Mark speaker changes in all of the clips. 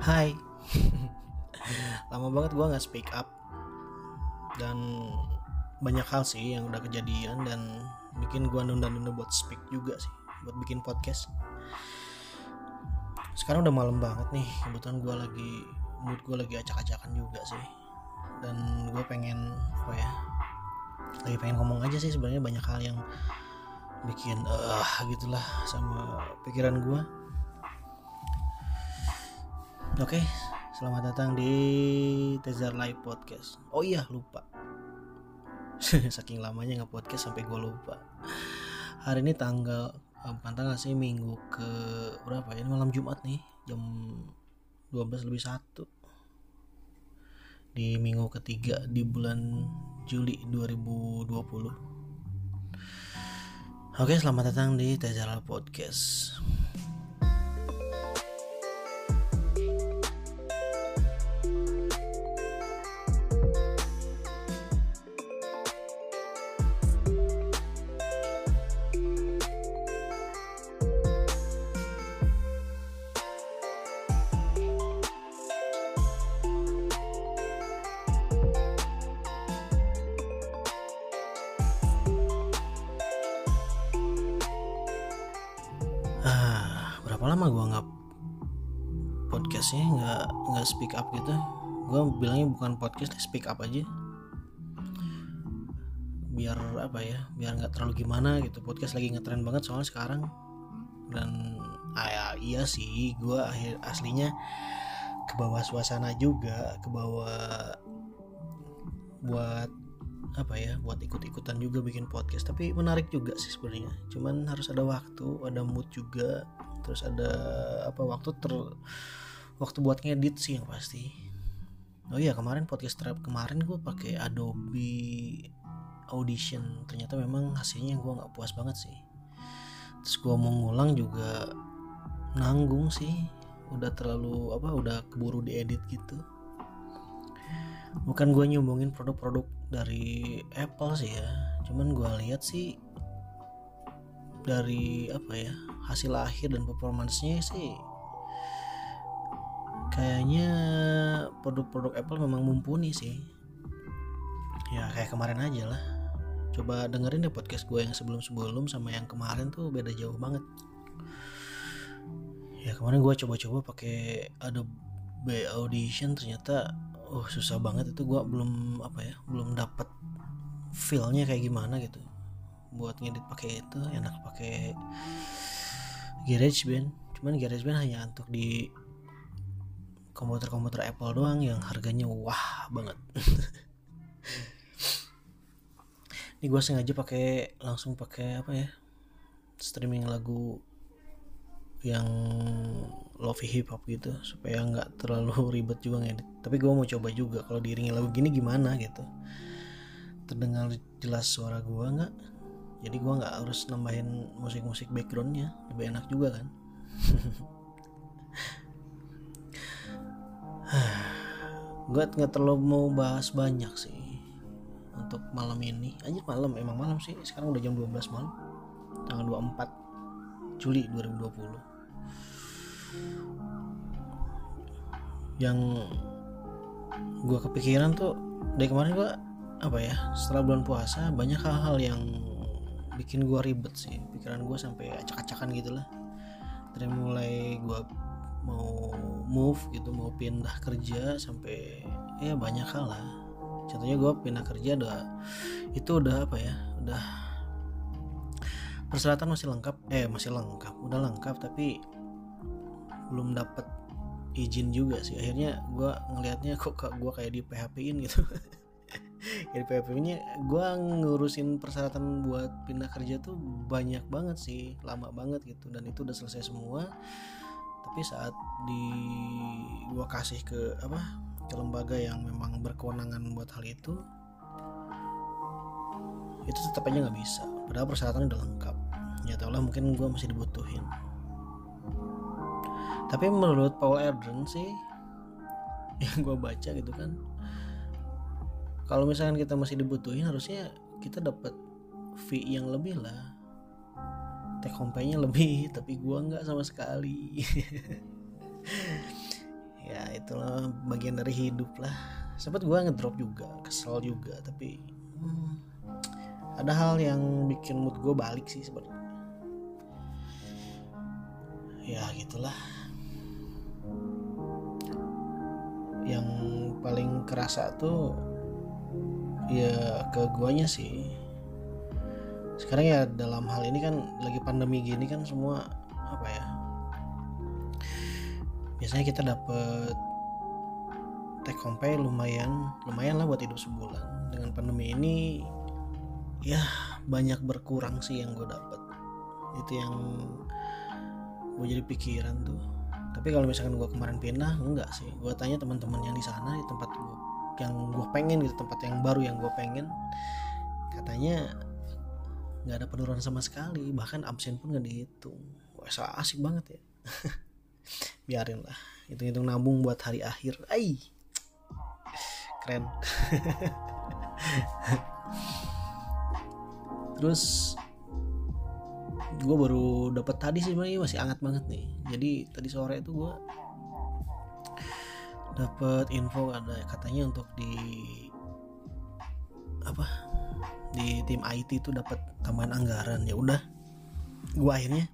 Speaker 1: Hai. Lama banget gue gak speak up. Dan banyak hal sih yang udah kejadian Dan bikin gue nunda-nunda buat speak juga sih Buat bikin podcast. Sekarang udah malam banget nih Kebetulan gue lagi Mood gue lagi acak-acakan juga sih. Dan gue pengen Apa ya Lagi pengen ngomong aja sih sebenarnya banyak hal yang bikin uh, gitulah sama pikiran gue Oke, selamat datang di Tezar Live Podcast. Oh iya, lupa. Saking lamanya nggak podcast sampai gue lupa. Hari ini tanggal oh, bukan tanggal sih minggu ke berapa ya? Ini malam Jumat nih, jam 12 lebih satu di minggu ketiga di bulan Juli 2020. Oke, selamat datang di Tezar Live Podcast. Berapa lama gue nggak podcastnya nggak nggak speak up gitu? Gue bilangnya bukan podcast speak up aja. Biar apa ya biar nggak terlalu gimana gitu. Podcast lagi ngetren banget soalnya sekarang. Dan ah, ya, iya sih gue akhir aslinya ke bawah suasana juga ke bawah buat apa ya buat ikut-ikutan juga bikin podcast. Tapi menarik juga sih sebenarnya. Cuman harus ada waktu ada mood juga terus ada apa waktu ter waktu buat ngedit sih yang pasti. Oh iya kemarin podcast trap kemarin gue pakai Adobe Audition. Ternyata memang hasilnya gue nggak puas banget sih. Terus gue mau ngulang juga nanggung sih. Udah terlalu apa udah keburu diedit gitu. Bukan gue nyombongin produk-produk dari Apple sih ya. Cuman gue lihat sih dari apa ya hasil akhir dan performancenya sih kayaknya produk-produk Apple memang mumpuni sih. Ya kayak kemarin aja lah. Coba dengerin deh podcast gue yang sebelum-sebelum sama yang kemarin tuh beda jauh banget. Ya kemarin gue coba-coba pakai Adobe Audition ternyata oh susah banget. Itu gue belum apa ya belum dapat feelnya kayak gimana gitu buat ngedit pakai itu enak pakai GarageBand. Cuman GarageBand hanya untuk di komputer-komputer Apple doang yang harganya wah banget. Ini gue sengaja pakai langsung pakai apa ya streaming lagu yang lofi hip hop gitu supaya nggak terlalu ribet juga ngedit. Tapi gue mau coba juga kalau diiringi lagu gini gimana gitu. Terdengar jelas suara gue nggak jadi gue nggak harus nambahin musik-musik backgroundnya lebih enak juga kan. Gue nggak terlalu mau bahas banyak sih untuk malam ini. Aja malam emang malam sih. Sekarang udah jam 12 malam tanggal 24 Juli 2020 yang gue kepikiran tuh dari kemarin gue apa ya setelah bulan puasa banyak hal-hal yang bikin gue ribet sih. Pikiran gue sampai acak-acakan gitu lah. Dari mulai gue mau move gitu mau pindah kerja sampai ya banyak hal lah. Contohnya gue pindah kerja udah itu udah apa ya udah persyaratan masih lengkap eh masih lengkap udah lengkap tapi belum dapat izin juga sih. Akhirnya gue ngelihatnya kok gue kayak di PHP in gitu di PHP nya gue ngurusin persyaratan buat pindah kerja tuh banyak banget sih lama banget gitu. Dan itu udah selesai semua. Tapi saat di gue kasih ke apa ke lembaga yang memang berkewenangan buat hal itu itu tetap aja nggak bisa. Padahal persyaratan udah lengkap. Ya tau lah mungkin gue masih dibutuhin. Tapi menurut Paul Erdron sih yang gue baca gitu kan kalau misalkan kita masih dibutuhin harusnya kita dapat fee yang lebih lah. Take home pay-nya lebih tapi gue nggak sama sekali. Itulah bagian dari hidup lah. Sempat gue ngedrop juga kesel juga tapi hmm, ada hal yang bikin mood gue balik sih sebenarnya. Ya gitulah. Yang paling kerasa tuh ya ke guanya sih. Sekarang ya dalam hal ini kan lagi pandemi gini kan semua apa ya biasanya kita dapet take home pay lumayan lumayan lah buat hidup sebulan. Dengan pandemi ini ya banyak berkurang sih yang gue dapet. Itu yang gue jadi pikiran tuh. Tapi kalau misalkan gue kemarin pindah enggak sih. Gue tanya teman-teman yang di sana di tempat yang gue pengen gitu tempat yang baru yang gue pengen. Katanya nggak ada penurunan sama sekali bahkan absen pun nggak dihitung. Wah asik banget ya. Biarin lah hitung-hitung nabung buat hari akhir. Ay keren. Terus gue baru dapat tadi sih masih hangat banget nih. Jadi tadi sore itu gue dapat info ada katanya untuk di apa di tim IT itu dapat tambahan anggaran. Ya udah gue akhirnya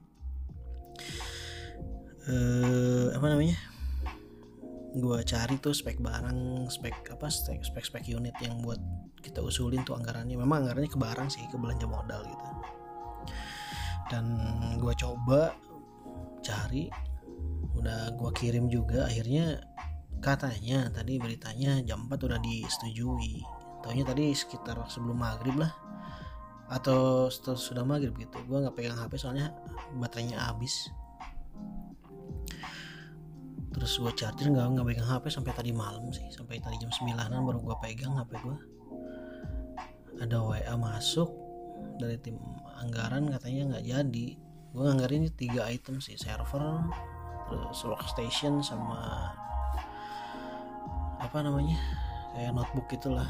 Speaker 1: eh, apa namanya gue cari tuh spek barang spek apa spek spek spek unit yang buat kita usulin tuh anggarannya. Memang anggarannya ke barang sih ke belanja modal gitu. Dan gue coba cari udah gue kirim juga akhirnya katanya tadi beritanya jam 4 udah disetujui. Taunya tadi sekitar sebelum maghrib lah. Atau setelah sudah maghrib gitu. Gue nggak pegang hp soalnya baterainya habis. Terus gue charger nggak nggak pegang hp sampai tadi malam sih. Sampai tadi jam 9an baru gue pegang hp gue ada wa masuk dari tim anggaran katanya nggak jadi. Gue nganggarin ini tiga item sih server terus workstation sama apa namanya kayak notebook itulah.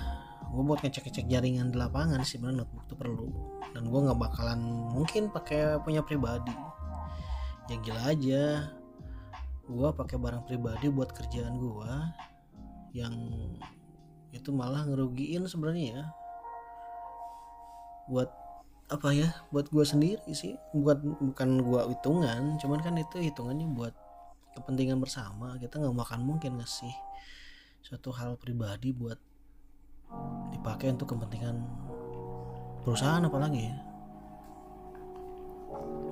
Speaker 1: Gue buat ngecek-ngecek jaringan di lapangan sih sebenarnya notebook tuh perlu. Dan gue nggak bakalan mungkin pakai punya pribadi. Ya gila aja. Gue pakai barang pribadi buat kerjaan gue yang itu malah ngerugiin sebenarnya ya. Buat apa ya? Buat gue sendiri sih. Buat bukan gue hitungan cuman kan itu hitungannya buat kepentingan bersama. Kita nggak makan mungkin ngasih suatu hal pribadi buat dipakai untuk kepentingan perusahaan apalagi ya.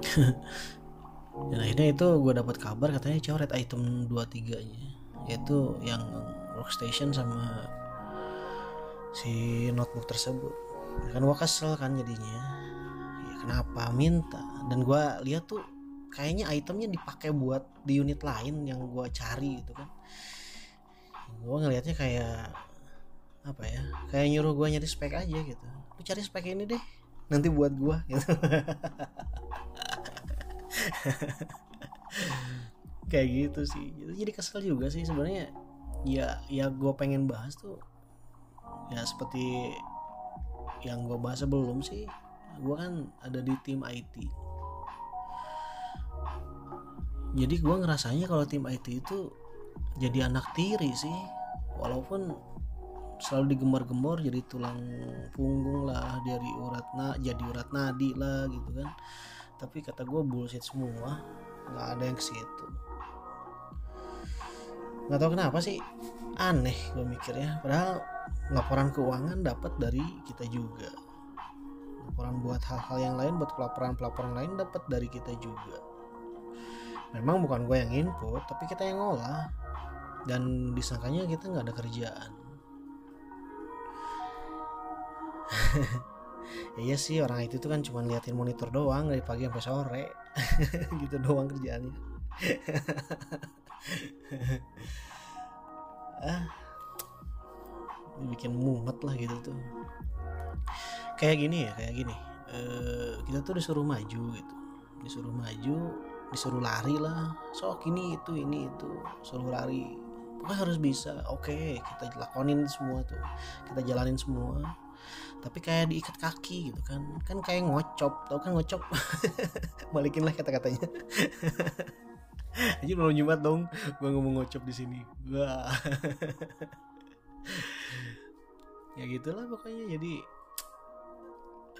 Speaker 1: Dan akhirnya itu gue dapat kabar katanya coret item 23 nya yaitu yang workstation sama si notebook tersebut. Kan gue kesel kan jadinya. Kenapa minta? Dan gue lihat tuh kayaknya itemnya dipakai buat di unit lain yang gue cari gitu kan gue ngelihatnya kayak apa ya kayak nyuruh gue nyari spek aja gitu. Lu cari spek ini deh nanti buat gue gitu. Kayak gitu sih. Jadi kesel juga sih sebenarnya. Ya ya gue pengen bahas tuh ya seperti yang gue bahas sebelum sih gue kan ada di tim IT jadi gue ngerasanya kalau tim IT itu jadi anak tiri sih walaupun selalu digemar-gemor jadi tulang punggung lah dari urat na jadi urat nadi lah gitu kan. Tapi kata gue bullshit semua nggak ada yang ke situ. Nggak tahu kenapa sih aneh gue mikirnya. Padahal laporan keuangan dapat dari kita juga. Laporan buat hal-hal yang lain buat pelaporan-pelaporan lain dapat dari kita juga. Memang bukan gue yang input tapi kita yang ngolah dan disangkanya kita nggak ada kerjaan. Ya iya sih orang itu tuh kan cuma liatin monitor doang dari pagi sampai sore. Gitu doang kerjaannya. Ah. Bikin mumet lah gitu tuh. Kayak gini ya kayak gini. Uh, kita tuh disuruh maju gitu. Disuruh maju disuruh lari lah. Sok ini itu ini itu. Suruh lari pokoknya harus bisa. Oke kita lakonin semua tuh. Kita jalanin semua. Tapi kayak diikat kaki gitu kan. Kan kayak ngocop tau kan ngocop? Balikin lah kata-katanya. Aja belum Jumat dong. Gue ngomong ngocop di sini. Wah. Ya gitulah pokoknya. Jadi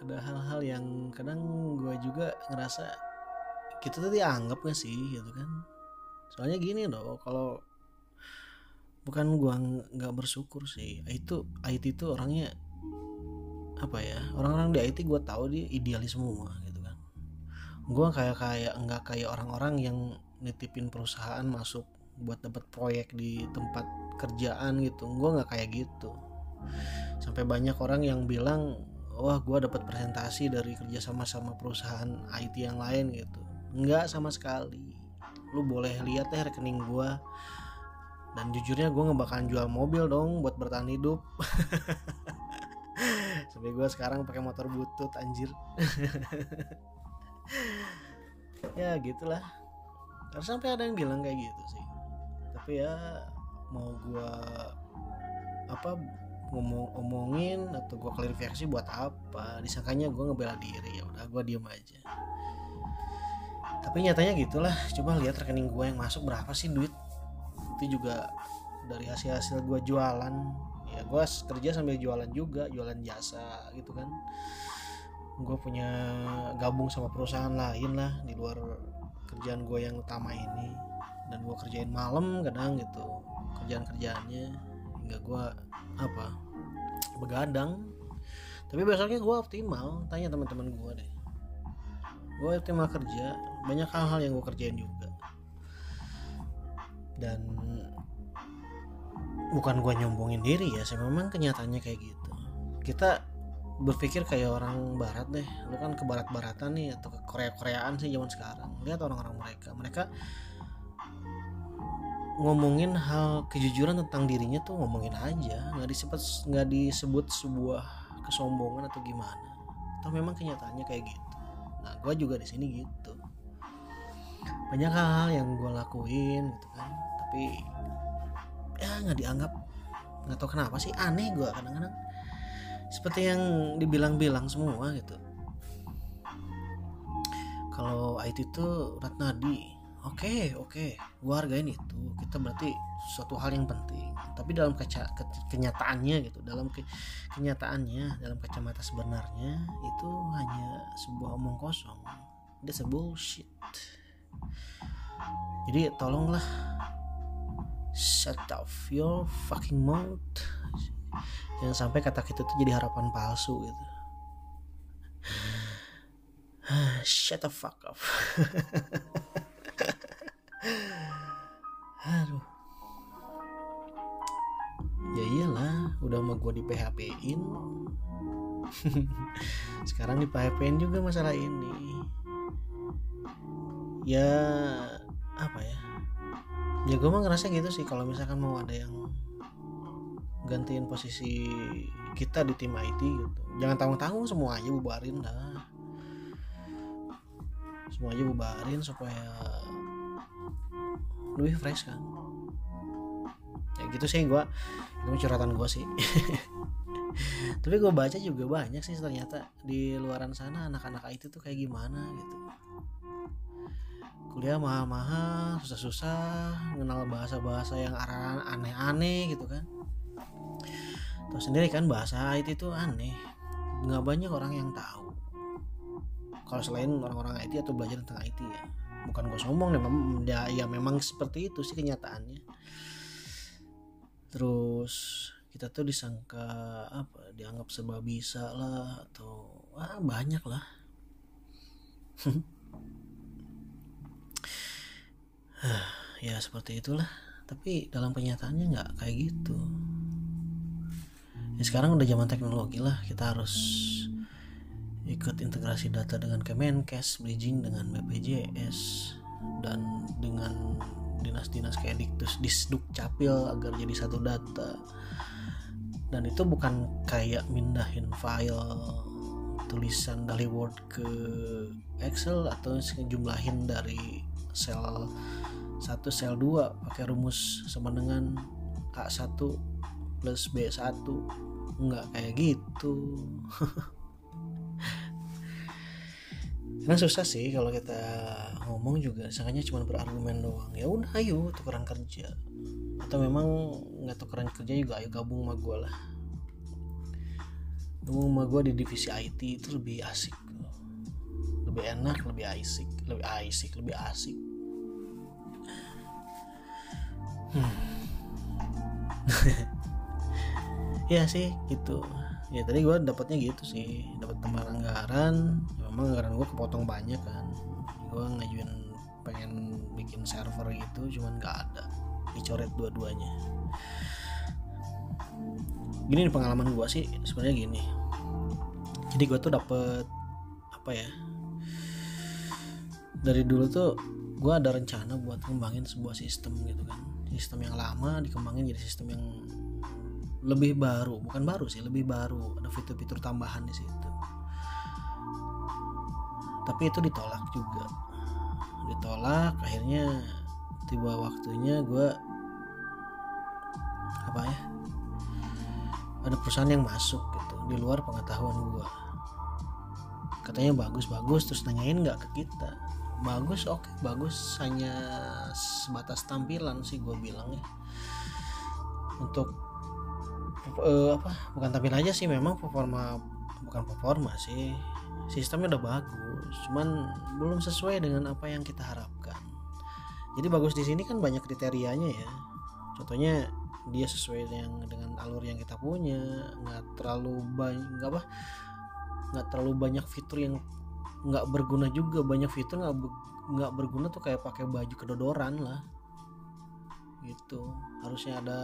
Speaker 1: ada hal-hal yang kadang gue juga ngerasa kita tuh dianggap gak sih gitu kan? Soalnya gini loh kalau bukan gua nggak bersyukur sih. Itu IT itu orangnya apa ya orang-orang di IT gue tahu dia idealis semua gitu kan. Gue kayak kayak nggak kayak orang-orang yang nitipin perusahaan masuk buat dapat proyek di tempat kerjaan gitu. Gue nggak kayak gitu. Sampai banyak orang yang bilang wah gue dapat presentasi dari kerja sama sama perusahaan IT yang lain gitu. Nggak sama sekali. Lu boleh lihat deh rekening gue dan jujurnya gue ngebakalan jual mobil dong buat bertahan hidup. Sampai gue sekarang pakai motor butut anjir. Ya gitulah. Harus sampai ada yang bilang kayak gitu sih. Tapi ya mau gue apa ngomong omongin atau gue klarifikasi buat apa? Disangkanya gue ngebela diri ya udah gue diem aja. Tapi nyatanya gitulah. Coba lihat rekening gue yang masuk berapa sih duit itu juga dari hasil hasil gue jualan. Ya gue kerja sambil jualan juga jualan jasa gitu kan. Gue punya gabung sama perusahaan lain lah di luar kerjaan gue yang utama ini. Dan gue kerjain malam kadang gitu kerjaan kerjaannya hingga gue apa begadang. Tapi besoknya gue optimal tanya teman-teman gue deh. Gue optimal kerja banyak hal-hal yang gue kerjain juga dan bukan gue nyombongin diri ya sih memang kenyataannya kayak gitu. Kita berpikir kayak orang barat deh. Lu kan ke barat-baratan nih atau ke Korea-Koreaan sih zaman sekarang. Lihat orang-orang mereka. Mereka ngomongin hal kejujuran tentang dirinya tuh ngomongin aja. Nggak disebut nggak disebut sebuah kesombongan atau gimana. Atau memang kenyataannya kayak gitu. Nah gue juga di sini gitu. Banyak hal yang gue lakuin gitu kan tapi ya nggak dianggap. Nggak tahu kenapa sih aneh gue kadang-kadang. Seperti yang dibilang-bilang semua gitu. Kalau IT itu Ratnadi oke okay, oke. Okay, gue hargain itu. Kita berarti suatu hal yang penting. Tapi dalam kaca ke, kenyataannya gitu dalam ke, kenyataannya dalam kacamata sebenarnya itu hanya sebuah omong kosong. That's a bullshit. Jadi tolonglah shut off your fucking mouth. Jangan sampai kata kita tuh jadi harapan palsu gitu. Shut the fuck off aduh. Ya iyalah udah mau gue di PHP in sekarang di PHP in juga masalah ini. Ya apa ya ya gue mah ngerasa gitu sih kalau misalkan mau ada yang gantiin posisi kita di tim IT gitu. Jangan tanggung-tanggung semua aja bubarin dah. Semua aja bubarin supaya lebih fresh kan. Ya gitu sih gue itu curhatan gue sih. Tapi gue baca juga banyak sih ternyata di luaran sana anak-anak IT tuh kayak gimana gitu kuliah mahal-mahal susah-susah mengenal bahasa-bahasa yang aneh-aneh gitu kan. Tahu sendiri kan bahasa IT itu aneh. Nggak banyak orang yang tahu. Kalau selain orang-orang IT atau belajar tentang IT ya. Bukan gue sombong deh ya, ya memang seperti itu sih kenyataannya. Terus kita tuh disangka apa dianggap serba bisa lah atau ah banyak lah ya seperti itulah. Tapi dalam kenyataannya nggak kayak gitu. Ya sekarang udah zaman teknologi lah. Kita harus ikut integrasi data dengan Kemenkes, bridging dengan BPJS dan dengan dinas-dinas kayak Diktus, Disduk, Capil agar jadi satu data. Dan itu bukan kayak mindahin file tulisan dari Word ke Excel atau jumlahin dari sel 1 sel 2 pakai rumus sama dengan A1 plus B1 enggak kayak gitu. Karena susah sih kalau kita ngomong juga. Sangkanya cuma berargumen doang. Ya udah ayo tukeran kerja. Atau memang nggak tukeran kerja juga ayo gabung sama gue lah. Gabung sama gue di divisi IT itu lebih asik. Lebih enak lebih asik. Lebih asik lebih asik hmm. ya sih gitu. Ya tadi gue dapatnya gitu sih. Dapat tambahan anggaran ya, memang anggaran gue kepotong banyak kan. Gue ngajuin pengen bikin server gitu cuman nggak ada. Dicoret dua-duanya. Gini nih pengalaman gue sih sebenarnya gini. Jadi gue tuh dapet apa ya dari dulu tuh gue ada rencana buat ngembangin sebuah sistem gitu kan sistem yang lama dikembangin jadi sistem yang lebih baru. Bukan baru sih lebih baru. Ada fitur-fitur tambahan di situ. Tapi itu ditolak juga. Ditolak akhirnya tiba waktunya gue apa ya? Ada perusahaan yang masuk gitu di luar pengetahuan gue katanya bagus bagus terus nanyain nggak ke kita bagus oke okay, bagus. Hanya sebatas tampilan sih gue bilang ya. Untuk uh, apa bukan tampil aja sih memang performa bukan performa sih. Sistemnya udah bagus cuman belum sesuai dengan apa yang kita harapkan. Jadi bagus di sini kan banyak kriterianya ya. Contohnya dia sesuai dengan dengan alur yang kita punya nggak terlalu banyak nggak apa nggak terlalu banyak fitur yang nggak berguna juga. Banyak fitur nggak nggak berguna tuh kayak pakai baju kedodoran lah. Gitu. Harusnya ada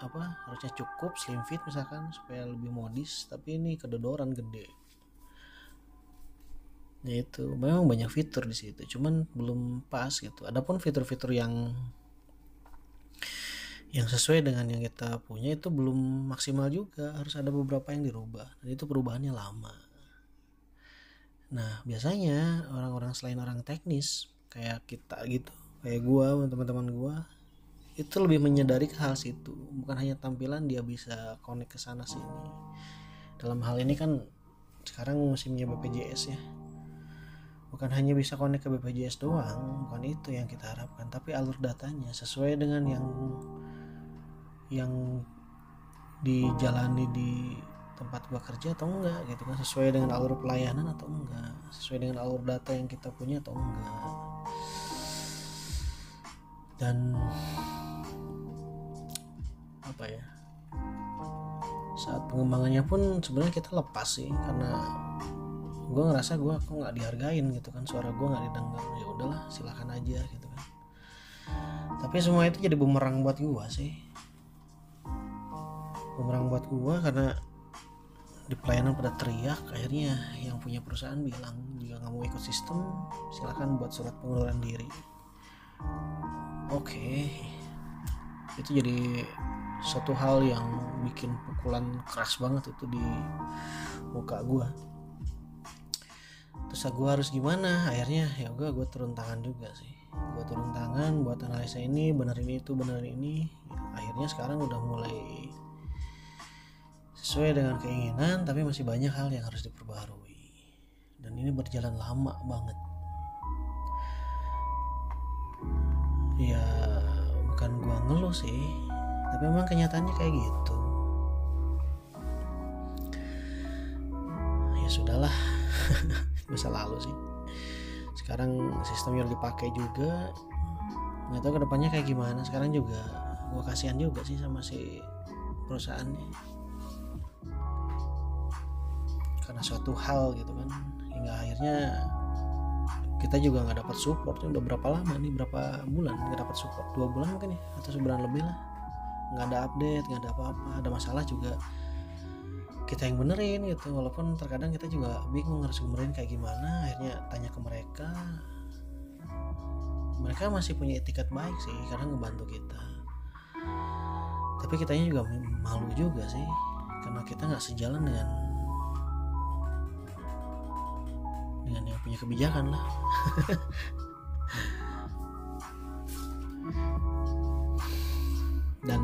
Speaker 1: apa harusnya cukup slim fit misalkan supaya lebih modis. Tapi ini kedodoran gede. Ya itu. Memang banyak fitur di situ. Cuman belum pas gitu. Adapun fitur-fitur yang yang sesuai dengan yang kita punya itu belum maksimal juga. Harus ada beberapa yang dirubah. Dan itu perubahannya lama nah biasanya orang-orang selain orang teknis kayak kita gitu kayak gua teman-teman gua itu lebih menyadari ke hal situ. Bukan hanya tampilan dia bisa connect ke sana sini. Dalam hal ini kan sekarang musimnya BPJS ya. Bukan hanya bisa connect ke BPJS doang bukan itu yang kita harapkan tapi alur datanya sesuai dengan yang yang dijalani di tempat gua kerja atau enggak gitu kan? Sesuai dengan alur pelayanan atau enggak? Sesuai dengan alur data yang kita punya atau enggak? Dan apa ya? Saat pengembangannya pun sebenarnya kita lepas sih karena gue ngerasa gue kok nggak dihargain gitu kan? Suara gue nggak didengar. Ya udahlah silakan aja gitu kan? Tapi semua itu jadi bumerang buat gue sih. Bumerang buat gue karena di pelayanan pada teriak akhirnya yang punya perusahaan bilang jika nggak mau ikut sistem silahkan buat surat pengunduran diri. Oke. Okay. itu jadi satu hal yang bikin pukulan keras banget itu di muka gue terus gue harus gimana? Akhirnya ya gue gue turun tangan juga sih. Gue turun tangan buat analisa ini benar ini itu benar ini. Akhirnya sekarang udah mulai sesuai dengan keinginan tapi masih banyak hal yang harus diperbarui dan ini berjalan lama banget. Ya bukan gua ngeluh sih tapi memang kenyataannya kayak gitu. Ya sudahlah masa lalu sih. Sekarang sistem yang dipakai juga nggak tahu ke depannya kayak gimana. Sekarang juga gue kasihan juga sih sama si perusahaannya karena suatu hal gitu kan. Hingga akhirnya kita juga nggak dapat support. Udah berapa lama nih? Berapa bulan nggak dapat support? Dua bulan mungkin ya? Atau sebulan lebih lah. Nggak ada update nggak ada apa-apa. Ada masalah juga kita yang benerin gitu. Walaupun terkadang kita juga bingung harus benerin kayak gimana. Akhirnya tanya ke mereka. Mereka masih punya etikat baik sih karena ngebantu kita. Tapi kitanya juga malu juga sih. Karena kita nggak sejalan dengan dengan yang punya kebijakan lah dan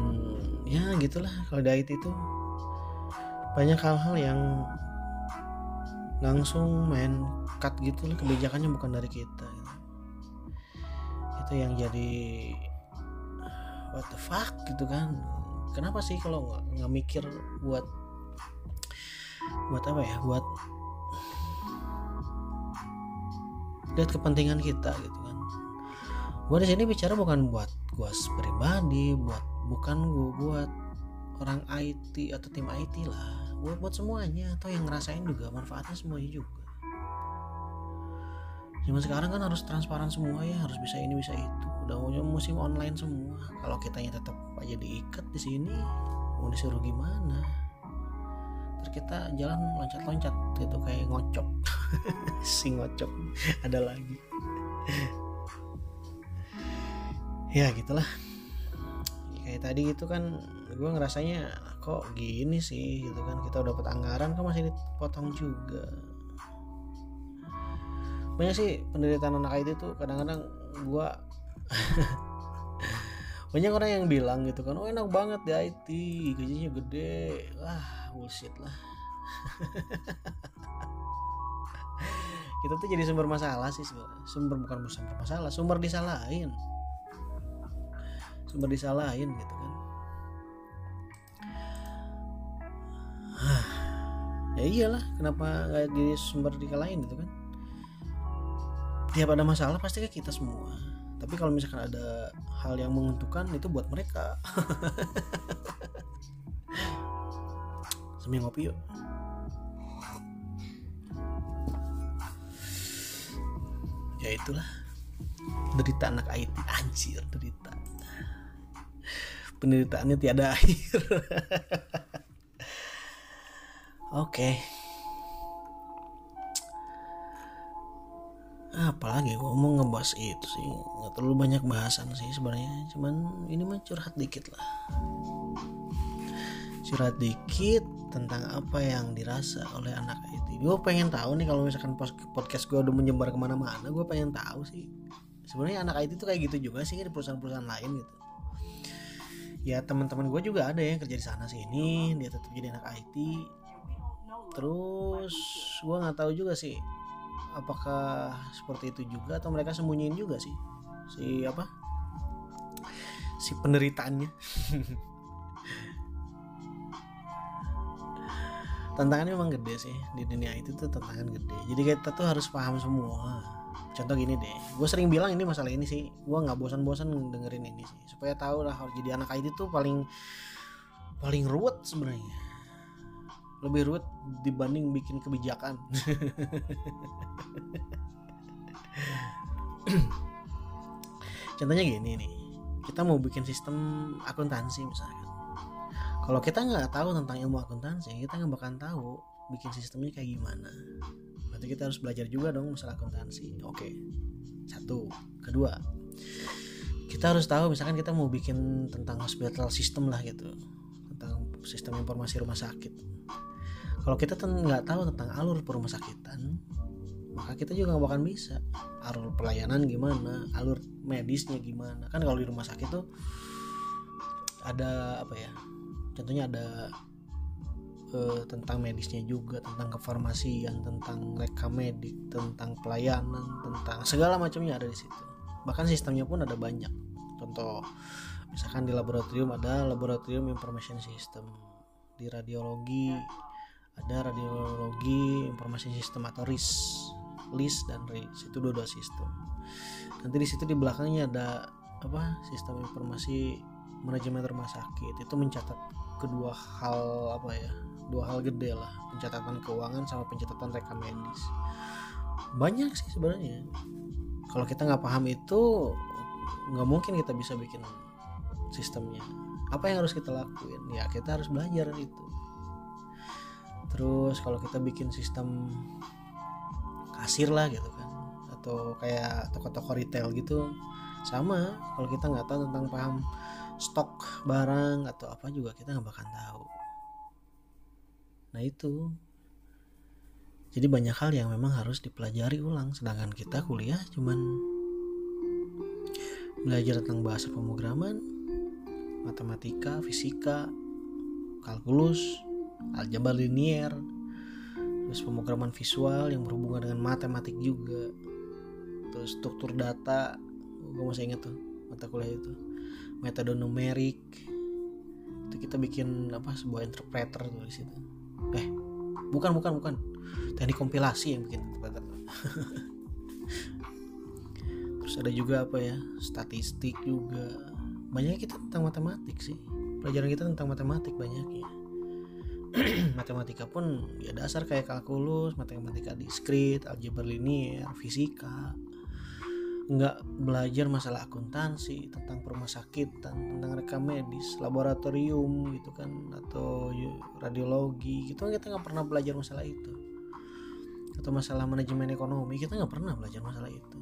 Speaker 1: ya gitulah kalau di IT itu banyak hal-hal yang langsung main cut gitu loh kebijakannya bukan dari kita gitu. itu yang jadi what the fuck gitu kan kenapa sih kalau nggak mikir buat buat apa ya buat lihat kepentingan kita gitu kan. Gue di sini bicara bukan buat gue pribadi buat bukan gue buat orang IT atau tim IT lah. Buat buat semuanya atau yang ngerasain juga manfaatnya semuanya juga. Zaman sekarang kan harus transparan semua ya harus bisa ini bisa itu. Udah mau musim online semua. Kalau kitanya tetap aja diikat di sini mau disuruh gimana terus kita jalan loncat-loncat gitu kayak ngocok. Si ngocok ada lagi. Ya gitulah. Kayak tadi itu kan gue ngerasanya kok gini sih gitu kan. Kita udah dapat anggaran kok masih dipotong juga? Banyak sih penderitaan anak IT tuh kadang-kadang gue banyak orang yang bilang gitu kan oh enak banget di IT gajinya gede. Wah bullshit lah. Kita tuh jadi sumber masalah sih sebenarnya. Sumber bukan sumber masalah sumber disalahin. Sumber disalahin gitu kan. Ya iyalah kenapa nggak jadi sumber dikalahin gitu kan? Tiap ada masalah pasti ke kita semua tapi kalau misalkan ada hal yang menguntungkan itu buat mereka. Sambil ngopi yuk. Ya itulah. Derita anak IT anjir derita. Penderitaannya tiada akhir oke. okay. Apalagi gue mau ngebahas itu sih. Nggak terlalu banyak bahasan sih sebenarnya. Cuman ini mah curhat dikit lah. Curhat dikit tentang apa yang dirasa oleh anak IT gue pengen tahu nih kalau misalkan podcast gue udah menyebar ke mana-mana gue pengen tahu sih. Sebenarnya anak IT itu kayak gitu juga sih di perusahaan-perusahaan lain gitu. Ya teman-teman gue juga ada yang kerja di sana sini dia tetap jadi anak IT terus gue nggak tahu juga sih apakah seperti itu juga atau mereka sembunyiin juga sih? Si apa? Si penderitaannya. Tantangannya memang gede sih. Di dunia itu tuh tantangan gede. Jadi kita tuh harus paham semua. Contoh gini deh. Gue sering bilang ini masalah ini sih. Gue nggak bosan-bosan dengerin ini sih. Supaya tahu lah jadi anak IT tuh paling paling ruwet sebenarnya lebih ruwet dibanding bikin kebijakan. Contohnya gini nih kita mau bikin sistem akuntansi misalkan kalau kita nggak tahu tentang ilmu akuntansi kita nggak bakal tahu bikin sistemnya kayak gimana. Berarti kita harus belajar juga dong masalah akuntansi. Oke satu. Kedua kita harus tahu misalkan kita mau bikin tentang hospital system lah gitu. Tentang sistem informasi rumah sakit kalau kita nggak tahu tentang alur perumah sakitan maka kita juga nggak bakal bisa. Alur pelayanan gimana alur medisnya gimana. Kan kalau di rumah sakit tuh ada apa ya contohnya ada eh, tentang medisnya juga tentang kefarmasian tentang rekam medik tentang pelayanan tentang segala macamnya ada di situ. Bahkan sistemnya pun ada banyak. Contoh misalkan di laboratorium ada laboratorium information system. Di radiologi ada radiologi informasi sistem atau RIS LIS dan RIS itu dua-dua sistem. Nanti di situ di belakangnya ada apa sistem informasi manajemen rumah sakit. Itu mencatat kedua hal apa ya dua hal gede lah. Pencatatan keuangan sama pencatatan rekam medis. Banyak sih sebenarnya. Kalau kita nggak paham itu nggak mungkin kita bisa bikin sistemnya. Apa yang harus kita lakuin? Ya kita harus belajar itu terus kalau kita bikin sistem kasir lah gitu kan. Atau kayak toko-toko retail gitu sama. Kalau kita nggak tahu tentang paham stok barang atau apa juga kita nggak bakal tahu. Nah itu. Jadi banyak hal yang memang harus dipelajari ulang. Sedangkan kita kuliah cuman belajar tentang bahasa pemrograman matematika fisika kalkulus aljabar linier terus pemrograman visual yang berhubungan dengan matematik juga terus struktur data gue masih ingat tuh mata kuliah itu. Metode numerik itu kita bikin apa sebuah interpreter tuh di situ. Eh bukan bukan bukan. Teknik kompilasi yang bikin interpreter. Terus ada juga apa ya statistik juga. Banyak kita tentang matematik sih. Pelajaran kita tentang matematik banyaknya matematika pun ya dasar kayak kalkulus matematika diskrit aljabar linier fisika. Nggak belajar masalah akuntansi tentang permasakitan tentang rekam medis laboratorium gitu kan atau radiologi gitu kan kita nggak pernah belajar masalah itu. Atau masalah manajemen ekonomi kita nggak pernah belajar masalah itu.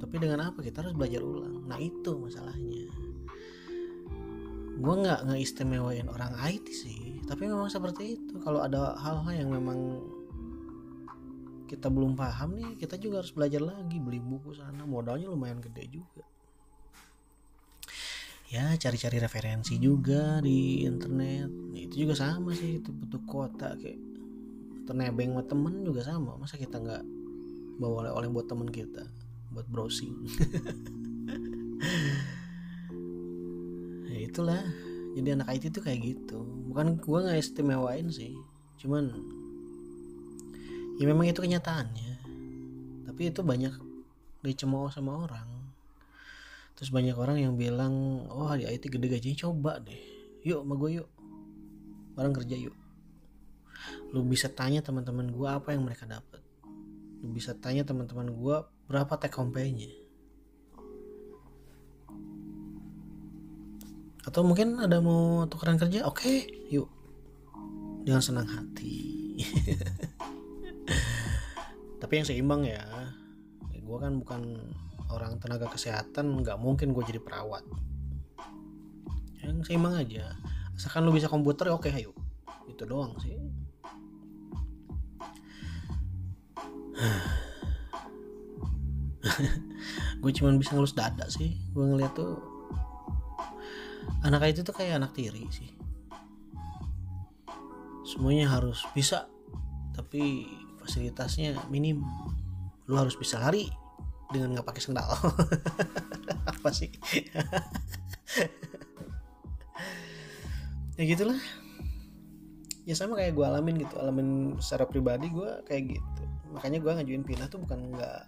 Speaker 1: Tapi dengan apa? Kita harus belajar ulang. Nah itu masalahnya gue nggak nggak istimewain orang IT sih tapi memang seperti itu. Kalau ada hal-hal yang memang kita belum paham nih kita juga harus belajar lagi beli buku sana. Modalnya lumayan gede juga. Ya cari-cari referensi juga di internet. Nah, itu juga sama sih itu butuh kuota kayak atau nebeng sama temen juga sama. Masa kita nggak bawa oleh-oleh buat temen kita buat browsing itulah. Jadi anak IT itu kayak gitu. Bukan gue nggak istimewain sih. Cuman ya memang itu kenyataannya. Tapi itu banyak dicemooh sama orang. Terus banyak orang yang bilang oh di IT gede gajinya coba deh. Yuk sama gue yuk. Bareng kerja yuk. Lu bisa tanya teman-teman gue apa yang mereka dapat lu bisa tanya teman-teman gue berapa take home pay-nya atau mungkin ada mau tukeran kerja? Oke okay, yuk. Dengan senang hati. Tapi yang seimbang ya gue kan bukan orang tenaga kesehatan nggak mungkin gue jadi perawat. Yang seimbang aja. Asalkan lu bisa komputer oke okay, ayo. Itu doang sih. Gue cuman bisa ngelus dada sih. Gue ngeliat tuh anak itu tuh kayak anak tiri sih. Semuanya harus bisa tapi fasilitasnya minim. Lu harus bisa lari dengan nggak pakai sendal. Apa sih? Ya gitulah. Ya sama kayak gue alamin gitu alamin secara pribadi gue kayak gitu. Makanya gue ngajuin pindah tuh bukan nggak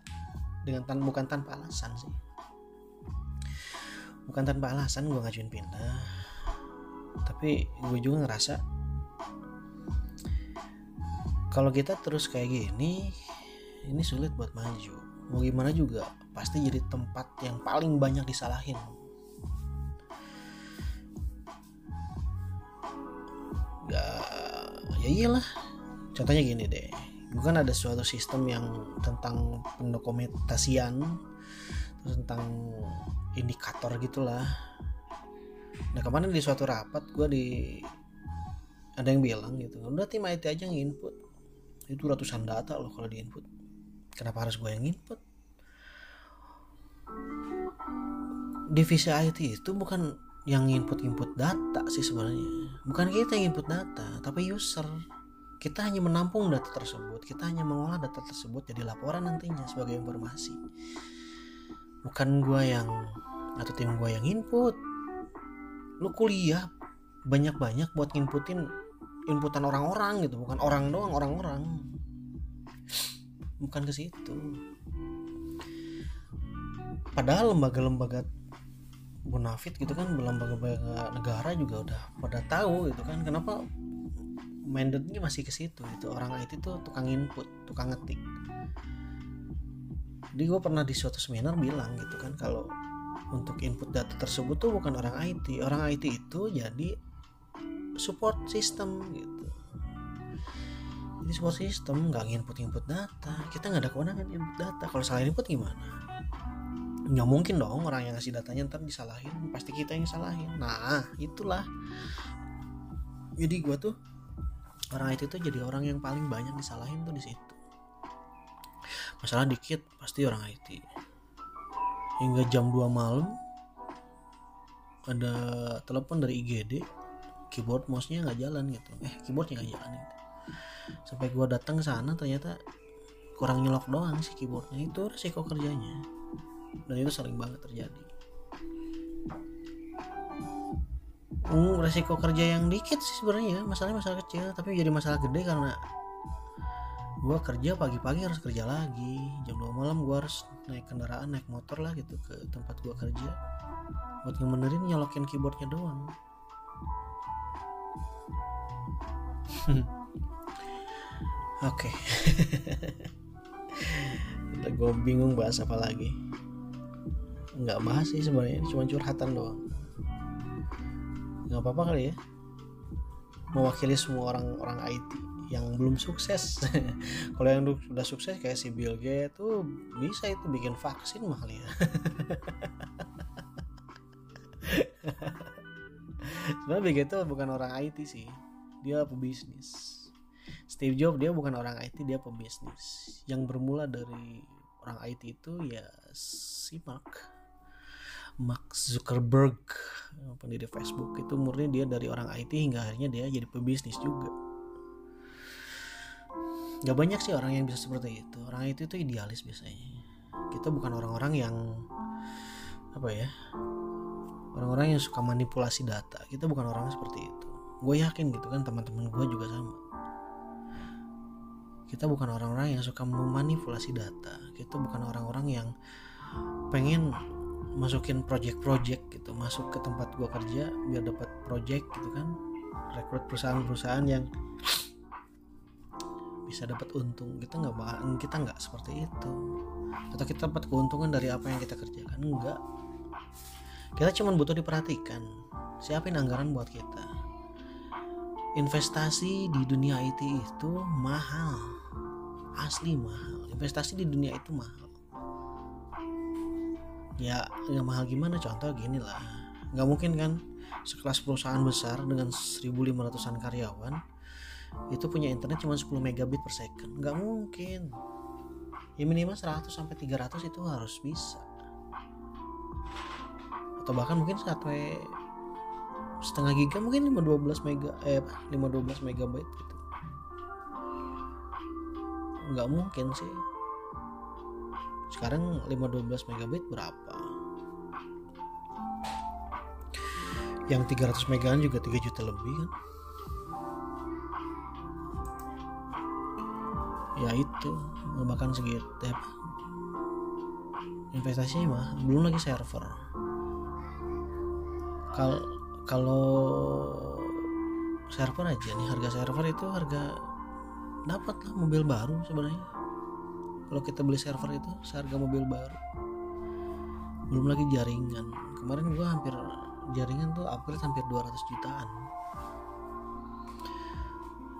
Speaker 1: dengan tan bukan tanpa alasan sih bukan tanpa alasan gue ngajuin pindah. Tapi gue juga ngerasa kalau kita terus kayak gini ini sulit buat maju. Mau gimana juga pasti jadi tempat yang paling banyak disalahin. Gak ya iyalah. Contohnya gini deh. Bukan ada suatu sistem yang tentang pendokumentasian tentang indikator gitulah. Nah kemarin di suatu rapat gue di ada yang bilang gitu udah tim IT aja yang input. Itu ratusan data loh kalau di input. Kenapa harus gue yang input? Divisi IT itu bukan yang input input data sih sebenarnya. Bukan kita yang input data tapi user. Kita hanya menampung data tersebut kita hanya mengolah data tersebut jadi laporan nantinya sebagai informasi bukan gue yang atau tim gue yang input. Lu kuliah banyak-banyak buat inputin inputan orang-orang gitu. Bukan orang doang orang-orang. Bukan ke situ. Padahal lembaga-lembaga bonafit gitu kan lembaga-lembaga negara juga udah pada tahu gitu kan. Kenapa mandate masih ke situ itu orang IT tuh tukang input tukang ngetik jadi gue pernah di suatu seminar bilang gitu kan kalau untuk input data tersebut tuh bukan orang IT orang IT itu jadi support system gitu. Jadi support system nggak input input data. Kita nggak ada kewenangan input data. Kalau salah input gimana? Nggak mungkin dong orang yang ngasih datanya ntar disalahin. Pasti kita yang salahin. Nah itulah. Jadi gue tuh orang IT tuh jadi orang yang paling banyak disalahin tuh di situ masalah dikit pasti orang IT hingga jam 2 malam ada telepon dari IGD keyboard mouse nya nggak jalan gitu. Eh keyboardnya nggak jalan gitu. Sampai gue datang sana ternyata kurang nyelok doang sih keyboardnya. Itu resiko kerjanya. Dan itu sering banget terjadi. Hmm, resiko kerja yang dikit sih sebenarnya. Masalahnya masalah kecil tapi jadi masalah gede karena gue kerja pagi-pagi harus kerja lagi. Jam 2 malam gue harus naik kendaraan naik motor lah gitu ke tempat gue kerja. Buat ngebenerin nyolokin keyboardnya doang. Oke. Okay. gue bingung bahas apa lagi. Nggak bahas sih sebenarnya cuma curhatan doang. Nggak apa-apa kali ya. Mewakili semua orang-orang IT yang belum sukses. Kalau yang sudah sukses kayak si Bill Gates tuh bisa itu bikin vaksin mahal ya. Sebenarnya Bill Gates tuh bukan orang IT sih. Dia pebisnis. Steve Jobs dia bukan orang IT dia pebisnis. Yang bermula dari orang IT itu ya si Mark Mark Zuckerberg. Pendiri Facebook itu murni dia dari orang IT hingga akhirnya dia jadi pebisnis juga Gak banyak sih orang yang bisa seperti itu. Orang itu itu idealis biasanya. Kita bukan orang-orang yang apa ya orang-orang yang suka manipulasi data. Kita bukan orang seperti itu. Gue yakin gitu kan teman-teman gue juga sama. Kita bukan orang-orang yang suka memanipulasi data. Kita bukan orang-orang yang pengen masukin project-project gitu. Masuk ke tempat gua kerja biar dapat project gitu kan. Rekrut perusahaan-perusahaan yang bisa dapat untung. Kita nggak kita nggak seperti itu. Atau kita dapat keuntungan dari apa yang kita kerjakan? Enggak kita cuma butuh diperhatikan. Siapin anggaran buat kita. Investasi di dunia IT itu mahal. Asli mahal. Investasi di dunia itu mahal. Ya nggak mahal gimana? Contoh gini lah. Nggak mungkin kan? Sekelas perusahaan besar dengan 1500an karyawan itu punya internet cuma 10 megabit per second. Nggak mungkin. Ya minimal 100 sampai 300 itu harus bisa. Atau bahkan mungkin sampai setengah giga mungkin 512 mega eh 512 megabyte gitu. Nggak mungkin sih. Sekarang 512 megabit berapa? Yang 300 megaan juga 3 juta lebih kan ya itu memakan segitu. Ya, investasinya mah belum lagi server. Kalau kalau server aja nih harga server itu harga dapat lah mobil baru sebenarnya. Kalau kita beli server itu seharga mobil baru. Belum lagi jaringan. Kemarin gua hampir jaringan tuh upgrade hampir 200 jutaan.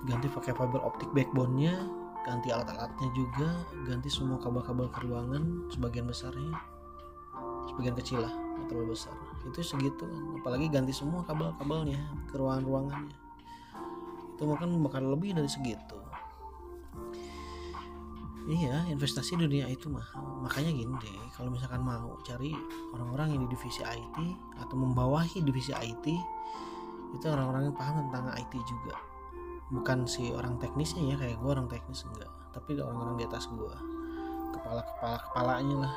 Speaker 1: Ganti pakai fiber optik backbone-nya ganti alat-alatnya juga ganti semua kabel-kabel ke ruangan sebagian besarnya. Sebagian kecil lah terlalu besar. Itu segitu kan. Apalagi ganti semua kabel-kabelnya ke ruangan-ruangannya itu mungkin bakal lebih dari segitu. Iya, investasi dunia itu mahal. Makanya gini deh, kalau misalkan mau cari orang-orang yang di divisi IT atau membawahi divisi IT, itu orang-orang yang paham tentang IT juga. Bukan si orang teknisnya ya, kayak gue orang teknis enggak, tapi orang-orang di atas gue. Kepala-kepala kepalanya lah.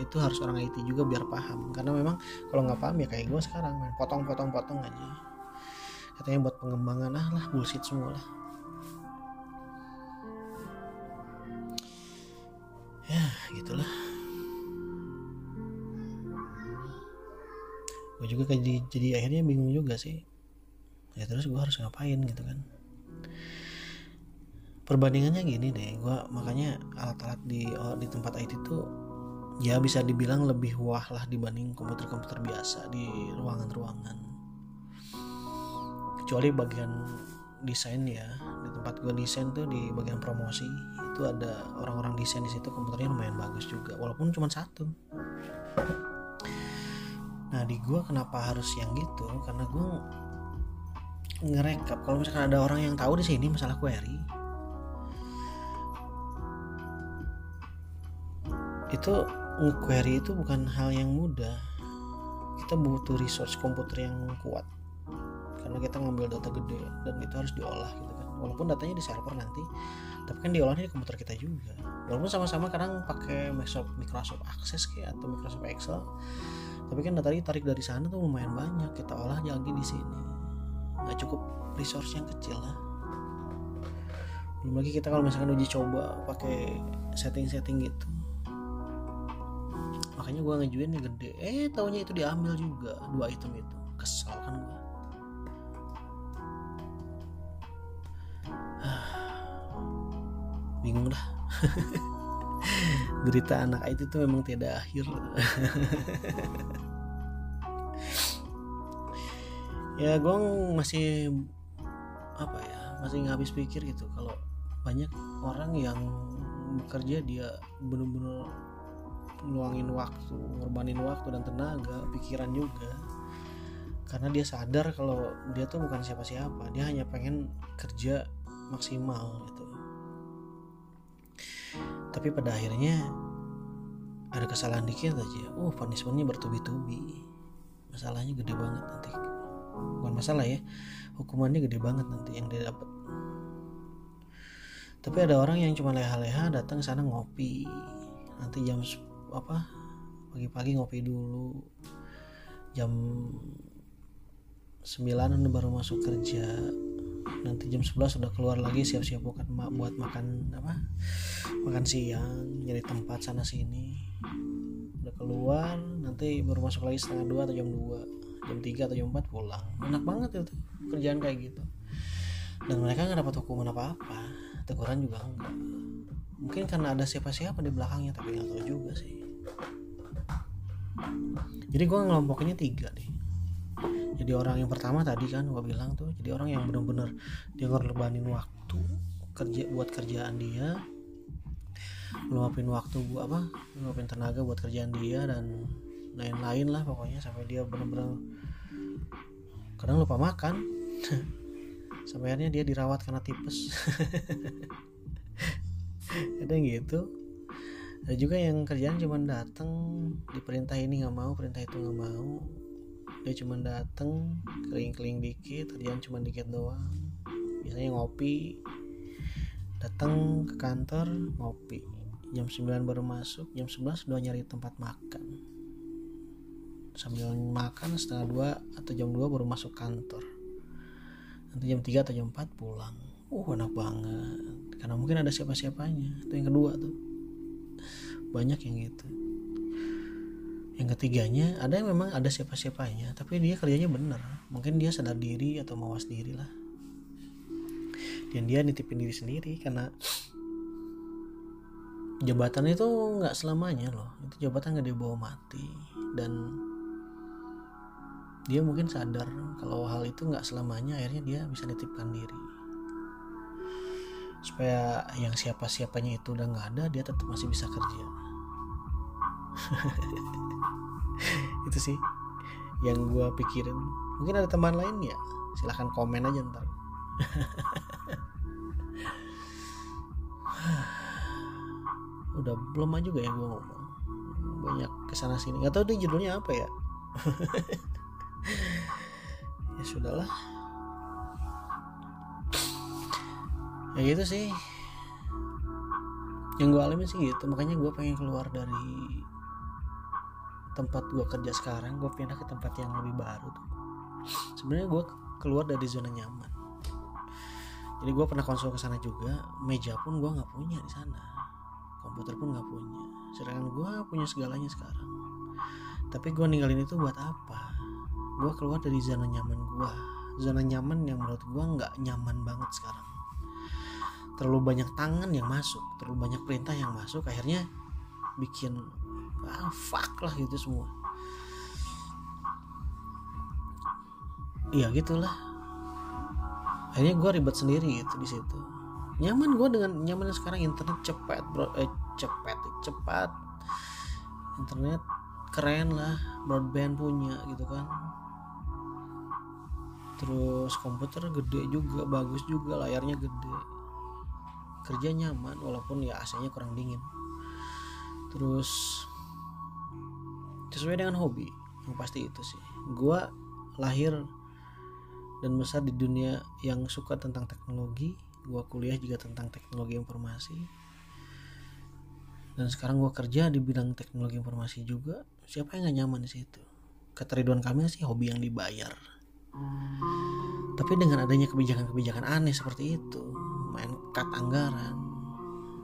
Speaker 1: Itu harus orang IT juga biar paham. Karena memang kalau nggak paham ya kayak gue sekarang, main potong-potong-potong aja. Katanya buat pengembangan ah lah bullshit semua lah ya gitulah gue juga jadi jadi akhirnya bingung juga sih ya terus gue harus ngapain gitu kan? Perbandingannya gini deh gue makanya alat-alat di oh, di tempat IT itu ya bisa dibilang lebih wah lah dibanding komputer-komputer biasa di ruangan-ruangan. Kecuali bagian desain ya di tempat gue desain tuh di bagian promosi itu ada orang-orang desain di situ komputernya lumayan bagus juga walaupun cuma satu. Nah di gue kenapa harus yang gitu? Karena gue ngerekap. Kalau misalkan ada orang yang tahu di sini masalah query itu query itu bukan hal yang mudah. Kita butuh resource komputer yang kuat. Karena kita ngambil data gede dan itu harus diolah gitu kan. Walaupun datanya di server nanti tapi kan diolahnya di komputer kita juga. Walaupun sama-sama kadang pakai Microsoft Microsoft Access kayak atau Microsoft Excel tapi kan data ditarik dari sana tuh lumayan banyak. Kita olah lagi di sini nggak cukup resource yang kecil lah. Belum lagi kita kalau misalkan uji coba pakai setting-setting gitu. Makanya gue ngejuin nih gede. Eh taunya itu diambil juga dua item itu. Kesal kan gue bingung dah. Derita anak itu tuh memang tidak akhir ya gue masih apa ya masih nggak habis pikir gitu. Kalau banyak orang yang bekerja dia bener-bener ngeluangin waktu ngorbanin waktu dan tenaga pikiran juga. Karena dia sadar kalau dia tuh bukan siapa-siapa. Dia hanya pengen kerja maksimal gitu. Tapi pada akhirnya ada kesalahan dikit aja. Oh punishmentnya bertubi-tubi. Masalahnya gede banget nanti bukan masalah ya. Hukumannya gede banget nanti yang dia dapat. Tapi ada orang yang cuma leha-leha datang sana ngopi. Nanti jam apa pagi-pagi ngopi dulu. Jam 9 baru masuk kerja. Nanti jam 11 sudah keluar lagi siap-siap buat, buat makan apa makan siang jadi tempat sana sini udah keluar nanti baru masuk lagi setengah dua atau jam 2 jam 3 atau jam 4 pulang. Enak banget itu kerjaan kayak gitu. Dan mereka nggak dapat hukuman apa-apa teguran juga enggak. Mungkin karena ada siapa-siapa di belakangnya tapi nggak tahu juga sih. Jadi gue ngelompokinnya tiga nih jadi orang yang pertama tadi kan gue bilang tuh jadi orang yang bener-bener dia ngorbanin waktu kerja buat kerjaan dia ngeluapin waktu buat apa ngeluapin tenaga buat kerjaan dia dan lain-lain lah pokoknya sampai dia bener-bener kadang lupa makan. Sampai akhirnya dia dirawat karena tipes. Ada yang gitu. Ada juga yang kerjaan cuma datang diperintah ini nggak mau perintah itu nggak mau. Dia cuma dateng kering-kering dikit kerjaan cuma dikit doang. Biasanya ngopi. Datang ke kantor ngopi. Jam 9 baru masuk jam 11 udah nyari tempat makan sambil makan setengah dua atau jam 2 baru masuk kantor. Nanti jam 3 atau jam 4 pulang. Uh enak banget. Karena mungkin ada siapa-siapanya. Itu yang kedua tuh. Banyak yang gitu. Yang ketiganya ada yang memang ada siapa-siapanya tapi dia kerjanya bener. Mungkin dia sadar diri atau mawas diri lah. Dan dia nitipin diri sendiri karena jabatan itu nggak selamanya loh. Itu jabatan nggak dibawa mati. Dan dia mungkin sadar kalau hal itu nggak selamanya akhirnya dia bisa nitipkan diri. Supaya yang siapa-siapanya itu udah nggak ada dia tetap masih bisa kerja. Itu sih yang gue pikirin. Mungkin ada teman lain ya? Silahkan komen aja ntar. Udah belum aja juga ya gue ngomong. Banyak ke sana sini nggak tahu deh judulnya apa ya ya sudahlah. Ya gitu sih. Yang gue alami sih gitu makanya gue pengen keluar dari tempat gue kerja sekarang gue pindah ke tempat yang lebih baru tuh. Sebenarnya gue keluar dari zona nyaman. Jadi gue pernah konsul ke sana juga meja pun gue nggak punya di sana. Komputer pun nggak punya. Sedangkan gue punya segalanya sekarang. Tapi gue ninggalin itu buat apa gue keluar dari zona nyaman gue zona nyaman yang menurut gue nggak nyaman banget sekarang. Terlalu banyak tangan yang masuk terlalu banyak perintah yang masuk akhirnya bikin ah fuck lah gitu semua. Iya gitulah. Akhirnya gue ribet sendiri gitu di situ. Nyaman gue dengan nyaman sekarang internet cepat bro eh, cepat cepat internet keren lah broadband punya gitu kan terus komputer gede juga bagus juga layarnya gede. Kerja nyaman walaupun ya AC-nya kurang dingin. Terus sesuai dengan hobi yang pasti itu sih. Gue lahir dan besar di dunia yang suka tentang teknologi. Gue kuliah juga tentang teknologi informasi. Dan sekarang gue kerja di bidang teknologi informasi juga. Siapa yang gak nyaman di situ? Kata Ridwan Kamil sih hobi yang dibayar tapi dengan adanya kebijakan-kebijakan aneh seperti itu main cut anggaran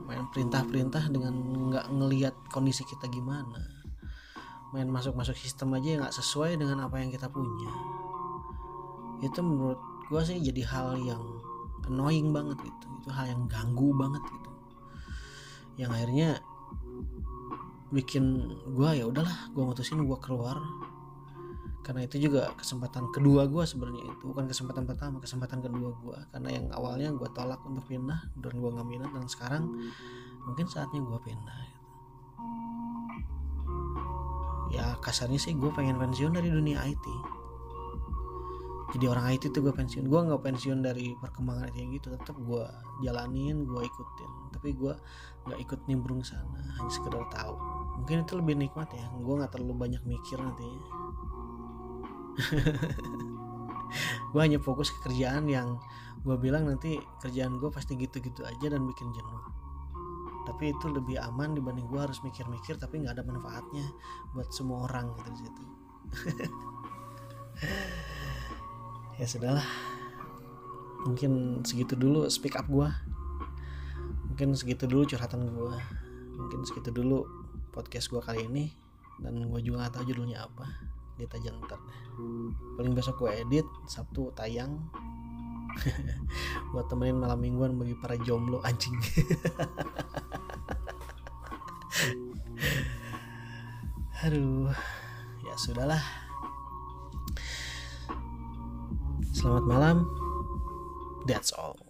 Speaker 1: main perintah-perintah dengan nggak ngelihat kondisi kita gimana main masuk-masuk sistem aja yang nggak sesuai dengan apa yang kita punya. Itu menurut gue sih jadi hal yang annoying banget gitu. Itu hal yang ganggu banget gitu. Yang akhirnya bikin gue ya udahlah gue mutusin gue keluar karena itu juga kesempatan kedua gue sebenarnya itu bukan kesempatan pertama kesempatan kedua gue karena yang awalnya gue tolak untuk pindah dan gue nggak minat dan sekarang mungkin saatnya gue pindah gitu. ya kasarnya sih gue pengen pensiun dari dunia IT jadi orang IT tuh gue pensiun. Gue nggak pensiun dari perkembangan IT yang gitu tetap gue jalanin gue ikutin. Tapi gue nggak ikut nimbrung sana hanya sekedar tahu. Mungkin itu lebih nikmat ya gue nggak terlalu banyak mikir nantinya gue hanya fokus ke kerjaan yang gue bilang nanti kerjaan gue pasti gitu-gitu aja dan bikin jenuh. Tapi itu lebih aman dibanding gue harus mikir-mikir tapi nggak ada manfaatnya buat semua orang gitu di situ. Ya sudahlah. Mungkin segitu dulu speak up gue mungkin segitu dulu curhatan gue mungkin segitu dulu podcast gue kali ini. Dan gue juga gak tahu judulnya apa edit aja paling besok gue edit Sabtu tayang. Buat temenin malam mingguan bagi para jomblo anjing. Aduh ya sudahlah. Selamat malam. That's all